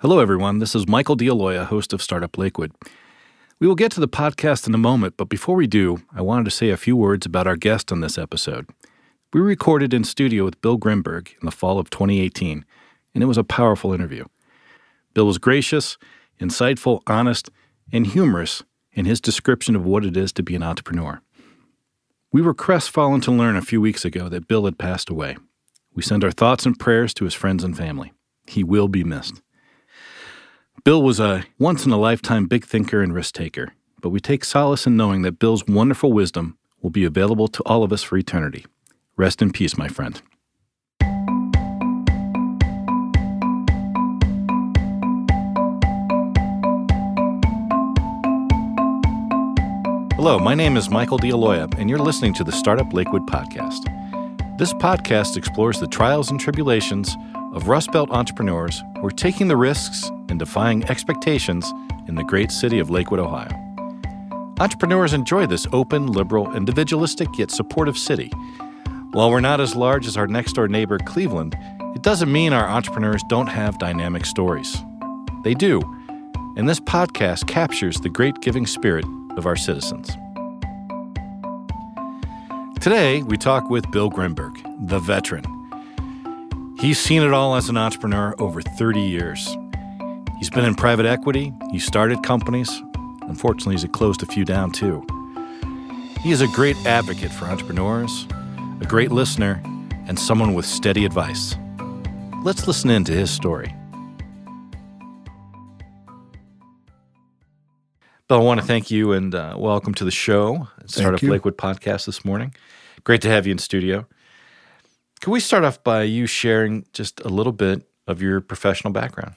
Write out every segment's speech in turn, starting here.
Hello, everyone. This is Michael D'Aloia, host of Startup Lakewood. We will get to the podcast in a moment, but before we do, I wanted to say a few words about our guest on this episode. We recorded in studio with Bill Grimberg in the fall of 2018, and it was a powerful interview. Bill was gracious, insightful, honest, and humorous in his description of what it is to be an entrepreneur. We were crestfallen to learn a few weeks ago that Bill had passed away. We send our thoughts and prayers to his friends and family. He will be missed. Bill was a once in a lifetime big thinker and risk taker, but we take solace in knowing that Bill's wonderful wisdom will be available to all of us for eternity. Rest in peace, my friend. Hello, my name is Michael D'Aloia, and you're listening to the Startup Lakewood podcast. This podcast explores the trials and tribulations of Rust Belt entrepreneurs who are taking the risks and defying expectations in the great city of Lakewood, Ohio. Entrepreneurs enjoy this open, liberal, individualistic yet supportive city. While we're not as large as our next door neighbor, Cleveland, it doesn't mean our entrepreneurs don't have dynamic stories. They do, and this podcast captures the great giving spirit of our citizens. Today, we talk with Bill Grimberg, the veteran. He's seen it all as an entrepreneur over 30 years. He's been in private equity, he started companies. Unfortunately, he's closed a few down too. He is a great advocate for entrepreneurs, a great listener, and someone with steady advice. Let's listen in to his story. Bill, I want to thank you and uh, welcome to the show, Startup Lakewood podcast this morning. Great to have you in studio. Can we start off by you sharing just a little bit of your professional background?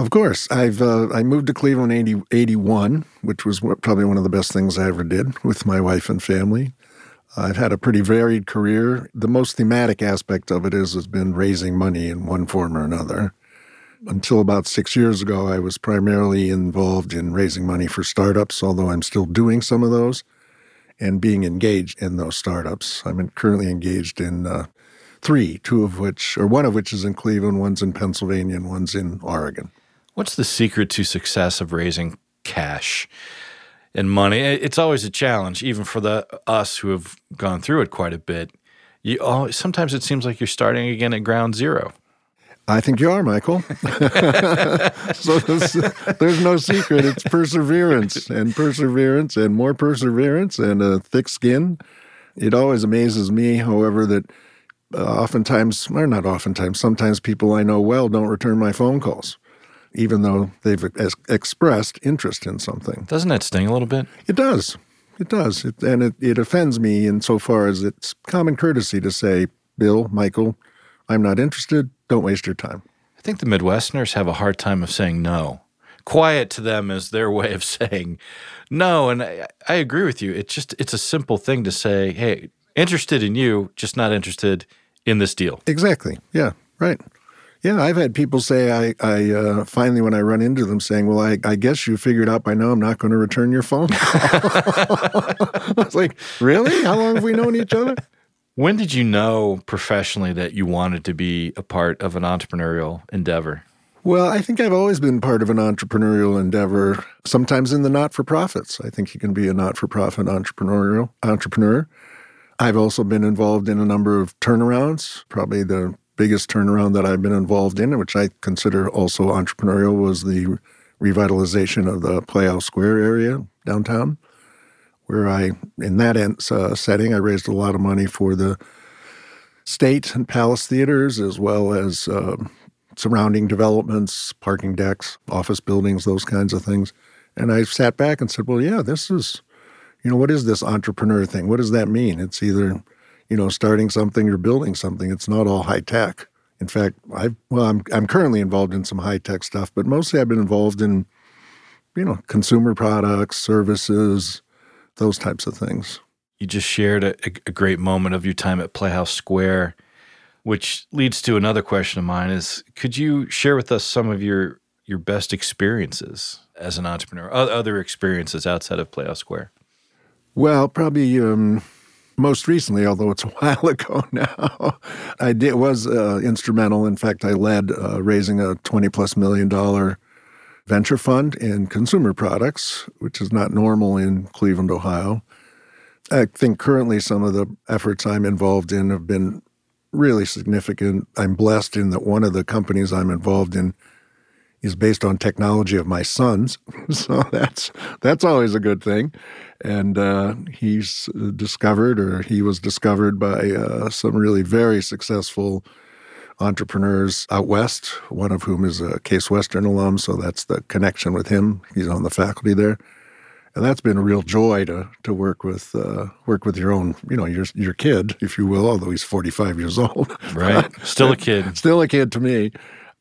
Of course. I've uh, I moved to Cleveland in 80, 81, which was probably one of the best things I ever did with my wife and family. I've had a pretty varied career. The most thematic aspect of it is has been raising money in one form or another until about six years ago, I was primarily involved in raising money for startups, although I'm still doing some of those and being engaged in those startups. I'm currently engaged in uh, three, two of which, or one of which is in Cleveland, one's in Pennsylvania, and one's in Oregon. What's the secret to success of raising cash and money? It's always a challenge, even for the us who have gone through it quite a bit. You always, sometimes it seems like you're starting again at ground zero. I think you are, Michael. so there's, there's, no secret. It's perseverance and perseverance and more perseverance and a thick skin. It always amazes me, however, that uh, oftentimes, or not oftentimes, sometimes people I know well don't return my phone calls, even though they've ex- expressed interest in something. Doesn't that sting a little bit? It does. It does. It, and it, it offends me insofar as it's common courtesy to say, Bill, Michael, I'm not interested don't waste your time. I think the Midwesterners have a hard time of saying no. Quiet to them is their way of saying no. And I, I agree with you. It's just, it's a simple thing to say, hey, interested in you, just not interested in this deal. Exactly. Yeah. Right. Yeah, I've had people say I, I uh, finally when I run into them saying, "Well, I, I guess you figured out by now I'm not going to return your phone." I was like, "Really? How long have we known each other?" When did you know professionally that you wanted to be a part of an entrepreneurial endeavor? Well, I think I've always been part of an entrepreneurial endeavor, sometimes in the not for profits. I think you can be a not for profit entrepreneurial entrepreneur. I've also been involved in a number of turnarounds. Probably the biggest turnaround that I've been involved in, which I consider also entrepreneurial, was the revitalization of the Playhouse Square area downtown where I, in that uh, setting, I raised a lot of money for the state and palace theaters, as well as uh, surrounding developments, parking decks, office buildings, those kinds of things. And I sat back and said, well, yeah, this is, you know, what is this entrepreneur thing? What does that mean? It's either, you know, starting something or building something. It's not all high tech. In fact, I well, I'm I'm currently involved in some high tech stuff, but mostly I've been involved in, you know, consumer products, services, those types of things. You just shared a, a great moment of your time at Playhouse Square, which leads to another question of mine: is could you share with us some of your your best experiences as an entrepreneur, other experiences outside of Playhouse Square? Well, probably um, most recently, although it's a while ago now, I did was uh, instrumental. In fact, I led uh, raising a twenty plus million dollar venture fund in consumer products, which is not normal in Cleveland, Ohio. I think currently some of the efforts I'm involved in have been really significant. I'm blessed in that one of the companies I'm involved in is based on technology of my son's, so that's that's always a good thing. And uh, he's discovered, or he was discovered by uh, some really very successful entrepreneurs out west. One of whom is a Case Western alum, so that's the connection with him. He's on the faculty there and that's been a real joy to to work with uh, work with your own you know your your kid if you will although he's 45 years old right still a kid still a kid to me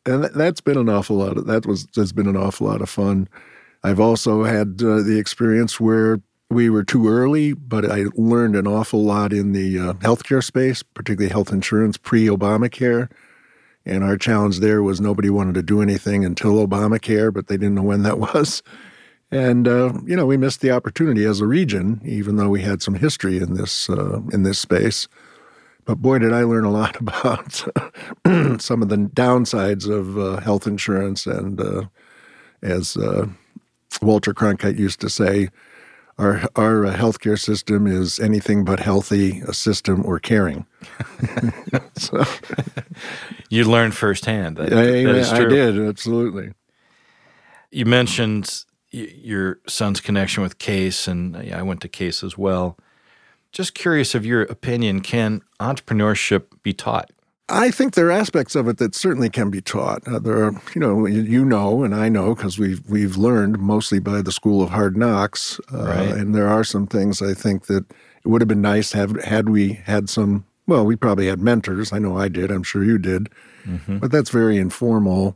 and that's been an awful lot of that was has been an awful lot of fun. I've also had uh, the experience where we were too early but I learned an awful lot in the uh, healthcare space particularly health insurance pre Obamacare and our challenge there was nobody wanted to do anything until Obamacare but they didn't know when that was. And uh, you know, we missed the opportunity as a region, even though we had some history in this uh, in this space. But boy, did I learn a lot about some of the downsides of uh, health insurance. And uh, as uh, Walter Cronkite used to say, our our uh, healthcare system is anything but healthy, a system or caring. so, you learned firsthand. That, I, that I did absolutely. You mentioned your son's connection with Case, and I went to Case as well. Just curious of your opinion, can entrepreneurship be taught? I think there are aspects of it that certainly can be taught. Uh, there are, you know, you know, and I know because we've we've learned mostly by the school of hard knocks. Uh, right. And there are some things I think that it would have been nice have had we had some. Well, we probably had mentors. I know I did. I'm sure you did. Mm-hmm. But that's very informal.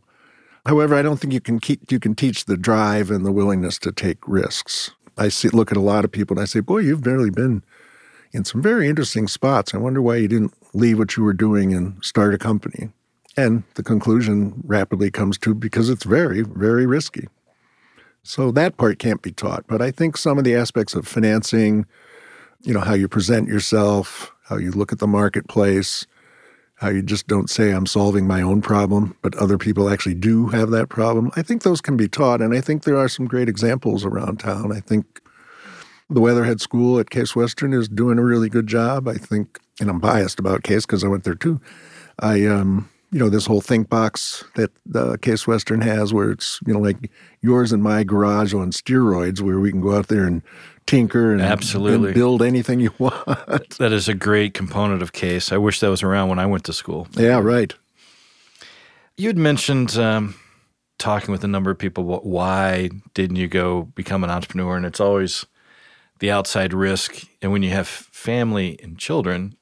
However, I don't think you can keep, you can teach the drive and the willingness to take risks. I see look at a lot of people and I say, "Boy, you've barely been in some very interesting spots. I wonder why you didn't leave what you were doing and start a company." And the conclusion rapidly comes to because it's very, very risky. So that part can't be taught. But I think some of the aspects of financing, you know, how you present yourself, how you look at the marketplace, how you just don't say I'm solving my own problem, but other people actually do have that problem. I think those can be taught, and I think there are some great examples around town. I think the Weatherhead School at Case Western is doing a really good job. I think, and I'm biased about Case because I went there too. I, um, you know, this whole think box that uh, Case Western has, where it's you know like yours and my garage on steroids, where we can go out there and tinker and, Absolutely. and build anything you want. that is a great component of case. I wish that was around when I went to school. Yeah, right. You had mentioned um, talking with a number of people. Why didn't you go become an entrepreneur? And it's always the outside risk. And when you have family and children,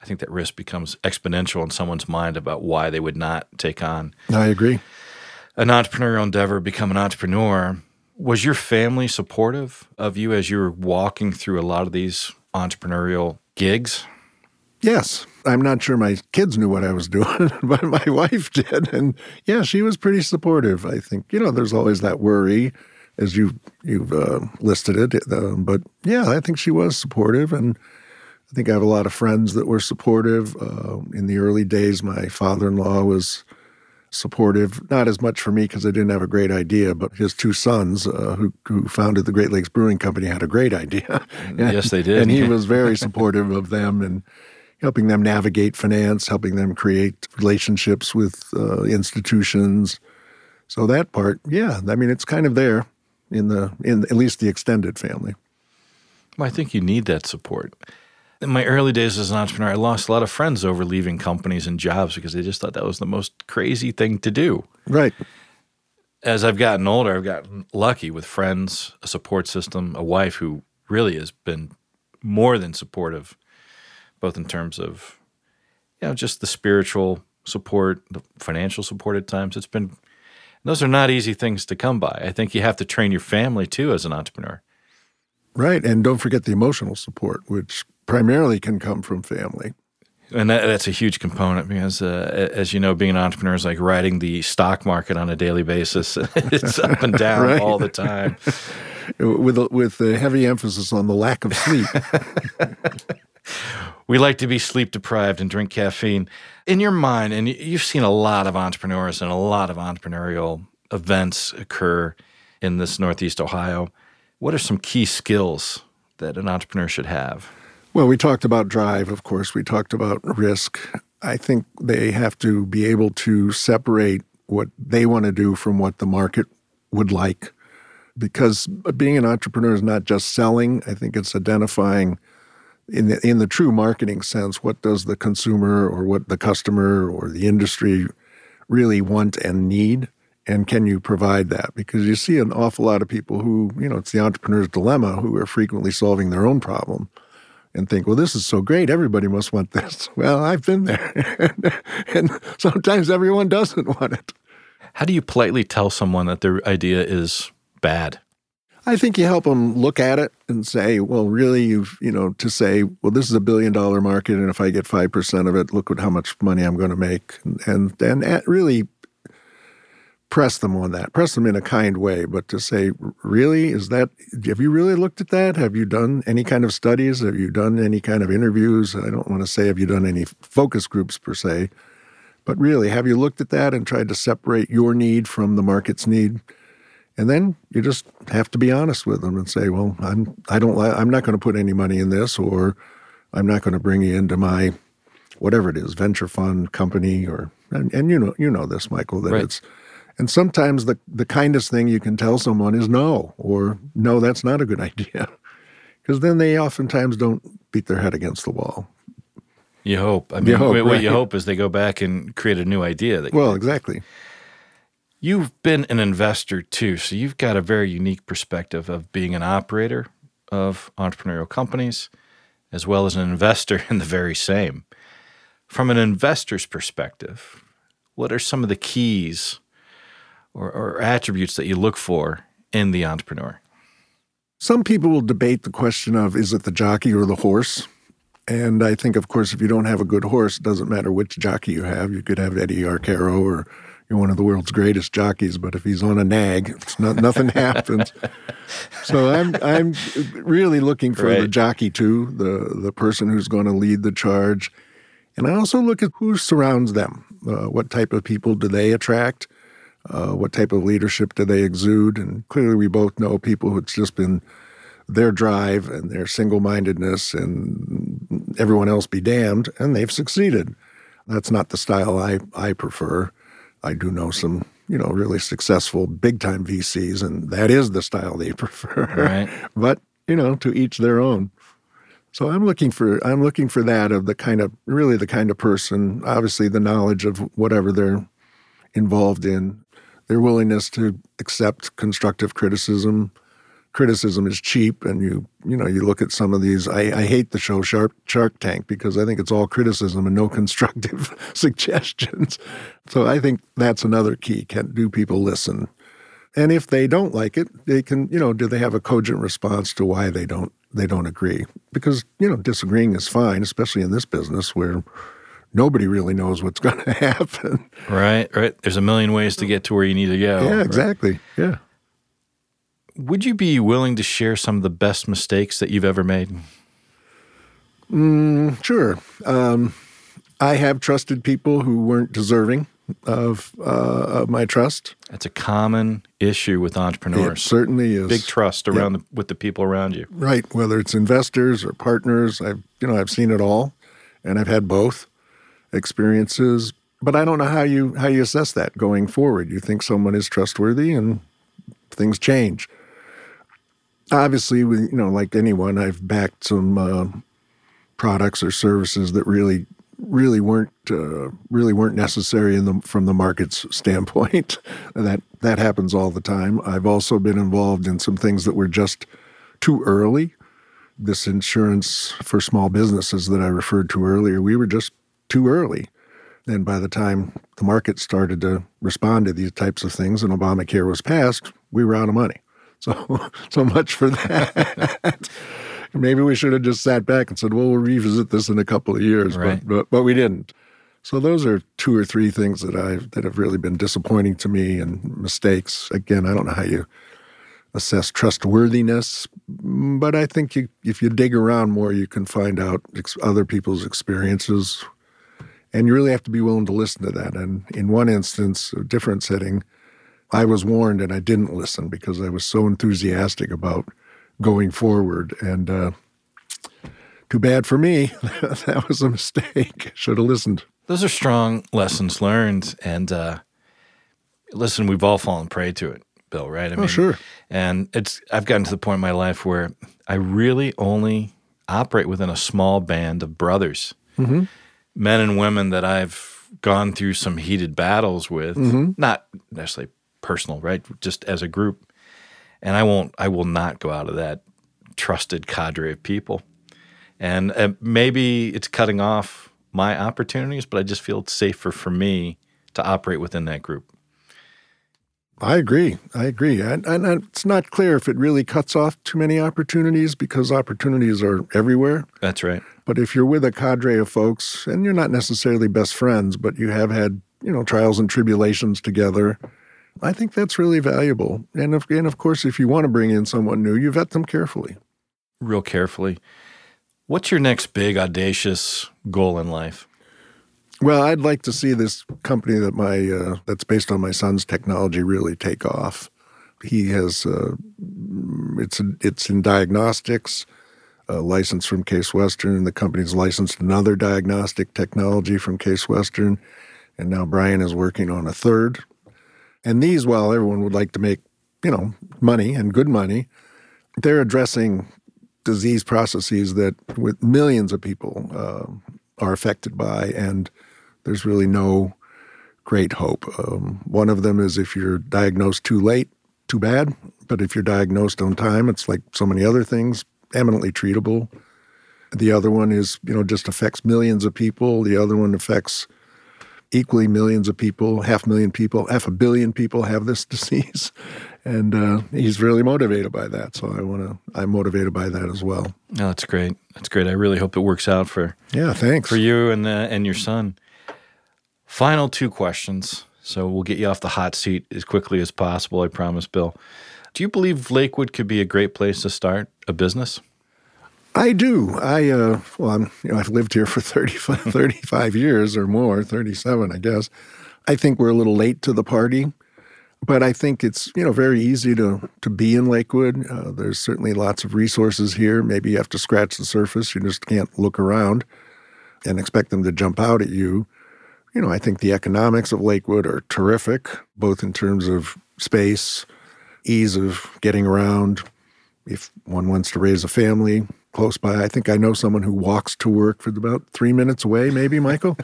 I think that risk becomes exponential in someone's mind about why they would not take on. I agree. An entrepreneurial endeavor, become an entrepreneur. Was your family supportive of you as you were walking through a lot of these entrepreneurial gigs? Yes. I'm not sure my kids knew what I was doing, but my wife did. And yeah, she was pretty supportive. I think, you know, there's always that worry as you, you've uh, listed it. Uh, but yeah, I think she was supportive. And I think I have a lot of friends that were supportive. Uh, in the early days, my father in law was supportive, not as much for me because I didn't have a great idea, but his two sons, uh, who, who founded the Great Lakes Brewing Company, had a great idea. and, yes, they did. And he was very supportive of them and helping them navigate finance, helping them create relationships with uh, institutions. So that part, yeah, I mean, it's kind of there in the in at least the extended family. Well, I think you need that support in my early days as an entrepreneur, I lost a lot of friends over leaving companies and jobs because they just thought that was the most crazy thing to do. Right. As I've gotten older, I've gotten lucky with friends, a support system, a wife who really has been more than supportive, both in terms of, you know, just the spiritual support, the financial support at times. It's been, those are not easy things to come by. I think you have to train your family too as an entrepreneur. Right. And don't forget the emotional support, which primarily can come from family. And that, that's a huge component because, uh, as you know, being an entrepreneur is like riding the stock market on a daily basis. it's up and down right. all the time. With a, with a heavy emphasis on the lack of sleep. we like to be sleep deprived and drink caffeine. In your mind, and you've seen a lot of entrepreneurs and a lot of entrepreneurial events occur in this Northeast Ohio. What are some key skills that an entrepreneur should have? Well, we talked about drive, of course. We talked about risk. I think they have to be able to separate what they want to do from what the market would like. Because being an entrepreneur is not just selling, I think it's identifying in the, in the true marketing sense what does the consumer or what the customer or the industry really want and need and can you provide that because you see an awful lot of people who you know it's the entrepreneur's dilemma who are frequently solving their own problem and think, well, this is so great. Everybody must want this. Well, I've been there. and sometimes everyone doesn't want it. How do you politely tell someone that their idea is bad? I think you help them look at it and say, well, really, you've, you know, to say, well, this is a billion dollar market. And if I get 5% of it, look at how much money I'm going to make. And, and, really press them on that, press them in a kind way, but to say, really, is that, have you really looked at that? Have you done any kind of studies? Have you done any kind of interviews? I don't want to say, have you done any focus groups per se, but really, have you looked at that and tried to separate your need from the market's need? And then you just have to be honest with them and say, well, I'm, I don't, I'm not going to put any money in this, or I'm not going to bring you into my, whatever it is, venture fund company, or, and, and you know, you know this, Michael, that right. it's, and sometimes the, the kindest thing you can tell someone is no, or no, that's not a good idea. Because then they oftentimes don't beat their head against the wall. You hope. I mean, you hope, what right. you hope is they go back and create a new idea. That well, exactly. You've been an investor too, so you've got a very unique perspective of being an operator of entrepreneurial companies as well as an investor in the very same. From an investor's perspective, what are some of the keys or, or attributes that you look for in the entrepreneur? Some people will debate the question of is it the jockey or the horse? And I think, of course, if you don't have a good horse, it doesn't matter which jockey you have. You could have Eddie Arcaro or you're one of the world's greatest jockeys, but if he's on a nag, it's not nothing happens. So I'm I'm really looking for right. the jockey too, the the person who's going to lead the charge, and I also look at who surrounds them. Uh, what type of people do they attract? Uh, what type of leadership do they exude? And clearly, we both know people who've just been their drive and their single mindedness and everyone else be damned, and they've succeeded. That's not the style I, I prefer. I do know some, you know, really successful big time VCs, and that is the style they prefer. Right. but, you know, to each their own. So I'm looking for I'm looking for that of the kind of really the kind of person, obviously the knowledge of whatever they're involved in, their willingness to accept constructive criticism. Criticism is cheap, and you you know you look at some of these. I, I hate the show Shark Shark Tank because I think it's all criticism and no constructive suggestions. So I think that's another key. Can do people listen? And if they don't like it, they can you know do they have a cogent response to why they don't they don't agree? Because you know disagreeing is fine, especially in this business where nobody really knows what's going to happen. Right, right. There's a million ways to get to where you need to go. Yeah, exactly. Right? Yeah. Would you be willing to share some of the best mistakes that you've ever made? Mm, sure. Um, I have trusted people who weren't deserving of, uh, of my trust. That's a common issue with entrepreneurs. It certainly is. Big trust around the, with the people around you. Right. Whether it's investors or partners, I've you know I've seen it all, and I've had both experiences. But I don't know how you how you assess that going forward. You think someone is trustworthy, and things change. Obviously, you know, like anyone, I've backed some uh, products or services that really really weren't uh, really weren't necessary in the from the market's standpoint. that that happens all the time. I've also been involved in some things that were just too early. This insurance for small businesses that I referred to earlier, we were just too early. And by the time the market started to respond to these types of things and Obamacare was passed, we were out of money. So, so much for that. Maybe we should have just sat back and said, well, we'll revisit this in a couple of years, right. but, but, but we didn't. So those are two or three things that I've that have really been disappointing to me and mistakes. Again, I don't know how you assess trustworthiness. But I think you, if you dig around more, you can find out ex- other people's experiences. And you really have to be willing to listen to that. And in one instance, a different setting, I was warned and I didn't listen because I was so enthusiastic about going forward. And uh, too bad for me. that was a mistake. Should have listened. Those are strong lessons learned. And uh, listen, we've all fallen prey to it. Bill, right? I oh, sure. And it's I've gotten to the point in my life where I really only operate within a small band of brothers, mm-hmm. men and women that I've gone through some heated battles with, mm-hmm. not necessarily personal, right? Just as a group. And I won't, I will not go out of that trusted cadre of people. And uh, maybe it's cutting off my opportunities, but I just feel it's safer for me to operate within that group. I agree. I agree. And, and, it's not clear if it really cuts off too many opportunities because opportunities are everywhere. That's right. But if you're with a cadre of folks and you're not necessarily best friends, but you have had, you know, trials and tribulations together, I think that's really valuable. And of, and of course, if you want to bring in someone new, you vet them carefully. Real carefully. What's your next big, audacious goal in life? Well, I'd like to see this company that my uh, that's based on my son's technology really take off. He has uh, it's it's in diagnostics, a license from Case Western. The company's licensed another diagnostic technology from Case Western, and now Brian is working on a third. And these, while everyone would like to make you know money and good money, they're addressing disease processes that with millions of people uh, are affected by and there's really no great hope. Um, one of them is if you're diagnosed too late, too bad. But if you're diagnosed on time, it's like so many other things, eminently treatable. The other one is, you know, just affects millions of people. The other one affects equally millions of people, half a million people, half a billion people have this disease. And uh, he's really motivated by that. So I want to, I'm motivated by that as well. Oh, that's great. That's great. I really hope it works out for, yeah, thanks. For you and, uh, and your son. Final two questions. So we'll get you off the hot seat as quickly as possible, I promise, Bill. Do you believe Lakewood could be a great place to start a business? I do. I uh, well, I'm you know I've lived here for 35, 35 years or more, 37, I guess. I think we're a little late to the party, but I think it's you know very easy to to be in Lakewood. Uh, there's certainly lots of resources here. Maybe you have to scratch the surface. You just can't look around and expect them to jump out at you you know, I think the economics of Lakewood are terrific, both in terms of space, ease of getting around. If one wants to raise a family close by, I think I know someone who walks to work for about three minutes away, maybe, Michael?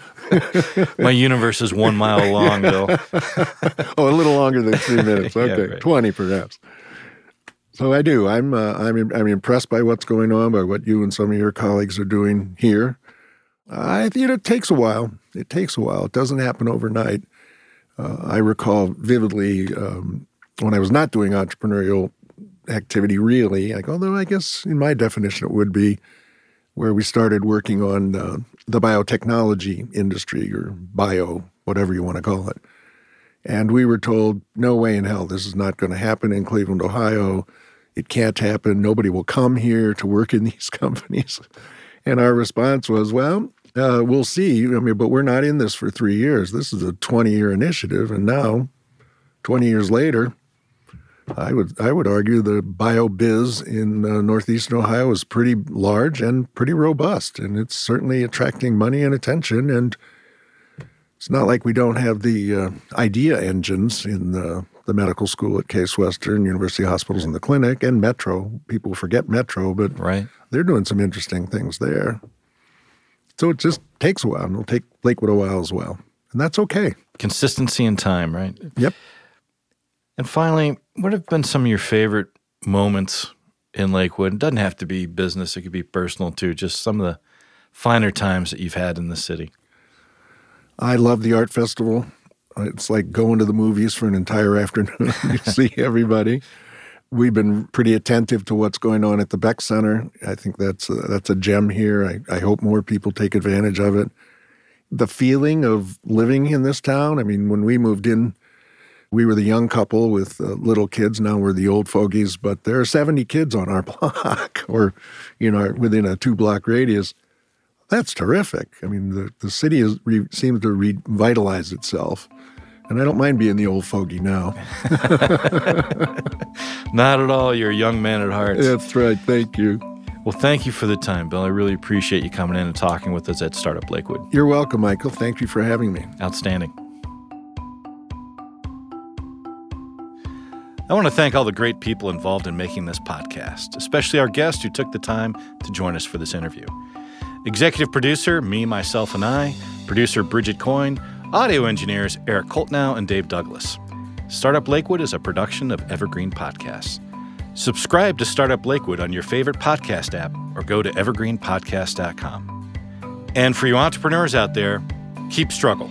My universe is one mile long, Bill. oh, a little longer than three minutes. Okay, yeah, right. 20 perhaps. So I do. I'm, uh, I'm, I'm impressed by what's going on, by what you and some of your colleagues are doing here. I think it takes a while. It takes a while. It doesn't happen overnight. Uh, I recall vividly um, when I was not doing entrepreneurial activity, really, like, although I guess in my definition it would be, where we started working on uh, the biotechnology industry or bio, whatever you want to call it. And we were told, no way in hell, this is not going to happen in Cleveland, Ohio. It can't happen. Nobody will come here to work in these companies. And our response was, well, uh, we'll see. I mean, but we're not in this for three years. This is a 20 year initiative. And now, 20 years later, I would I would argue the bio biz in uh, northeastern Ohio is pretty large and pretty robust, and it's certainly attracting money and attention. And it's not like we don't have the uh, idea engines in the, the medical school at Case Western, University Hospitals in the clinic, and Metro. People forget Metro, but right. they're doing some interesting things there. So it just takes a while, and it'll take Lakewood a while as well. And that's okay. Consistency and time, right? Yep. And finally, what have been some of your favorite moments in Lakewood? It doesn't have to be business, it could be personal too, just some of the finer times that you've had in the city. I love the art festival. It's like going to the movies for an entire afternoon. you see everybody. We've been pretty attentive to what's going on at the Beck Center. I think that's a, that's a gem here. I, I hope more people take advantage of it. The feeling of living in this town. I mean, when we moved in, we were the young couple with uh, little kids. Now we're the old fogies, but there are 70 kids on our block or, you know, within a two block radius. That's terrific. I mean, the, the city is, re, seems to revitalize itself. And I don't mind being the old fogey now. Not at all. You're a young man at heart. That's right. Thank you. Well, thank you for the time, Bill. I really appreciate you coming in and talking with us at Startup Lakewood. You're welcome, Michael. Thank you for having me. Outstanding. I want to thank all the great people involved in making this podcast, especially our guest who took the time to join us for this interview. Executive producer, me, myself, and I, producer Bridget Coyne, audio engineers Eric Coltnow and Dave Douglas. Startup Lakewood is a production of Evergreen Podcasts. Subscribe to Startup Lakewood on your favorite podcast app or go to evergreenpodcast.com. And for you entrepreneurs out there, keep struggle.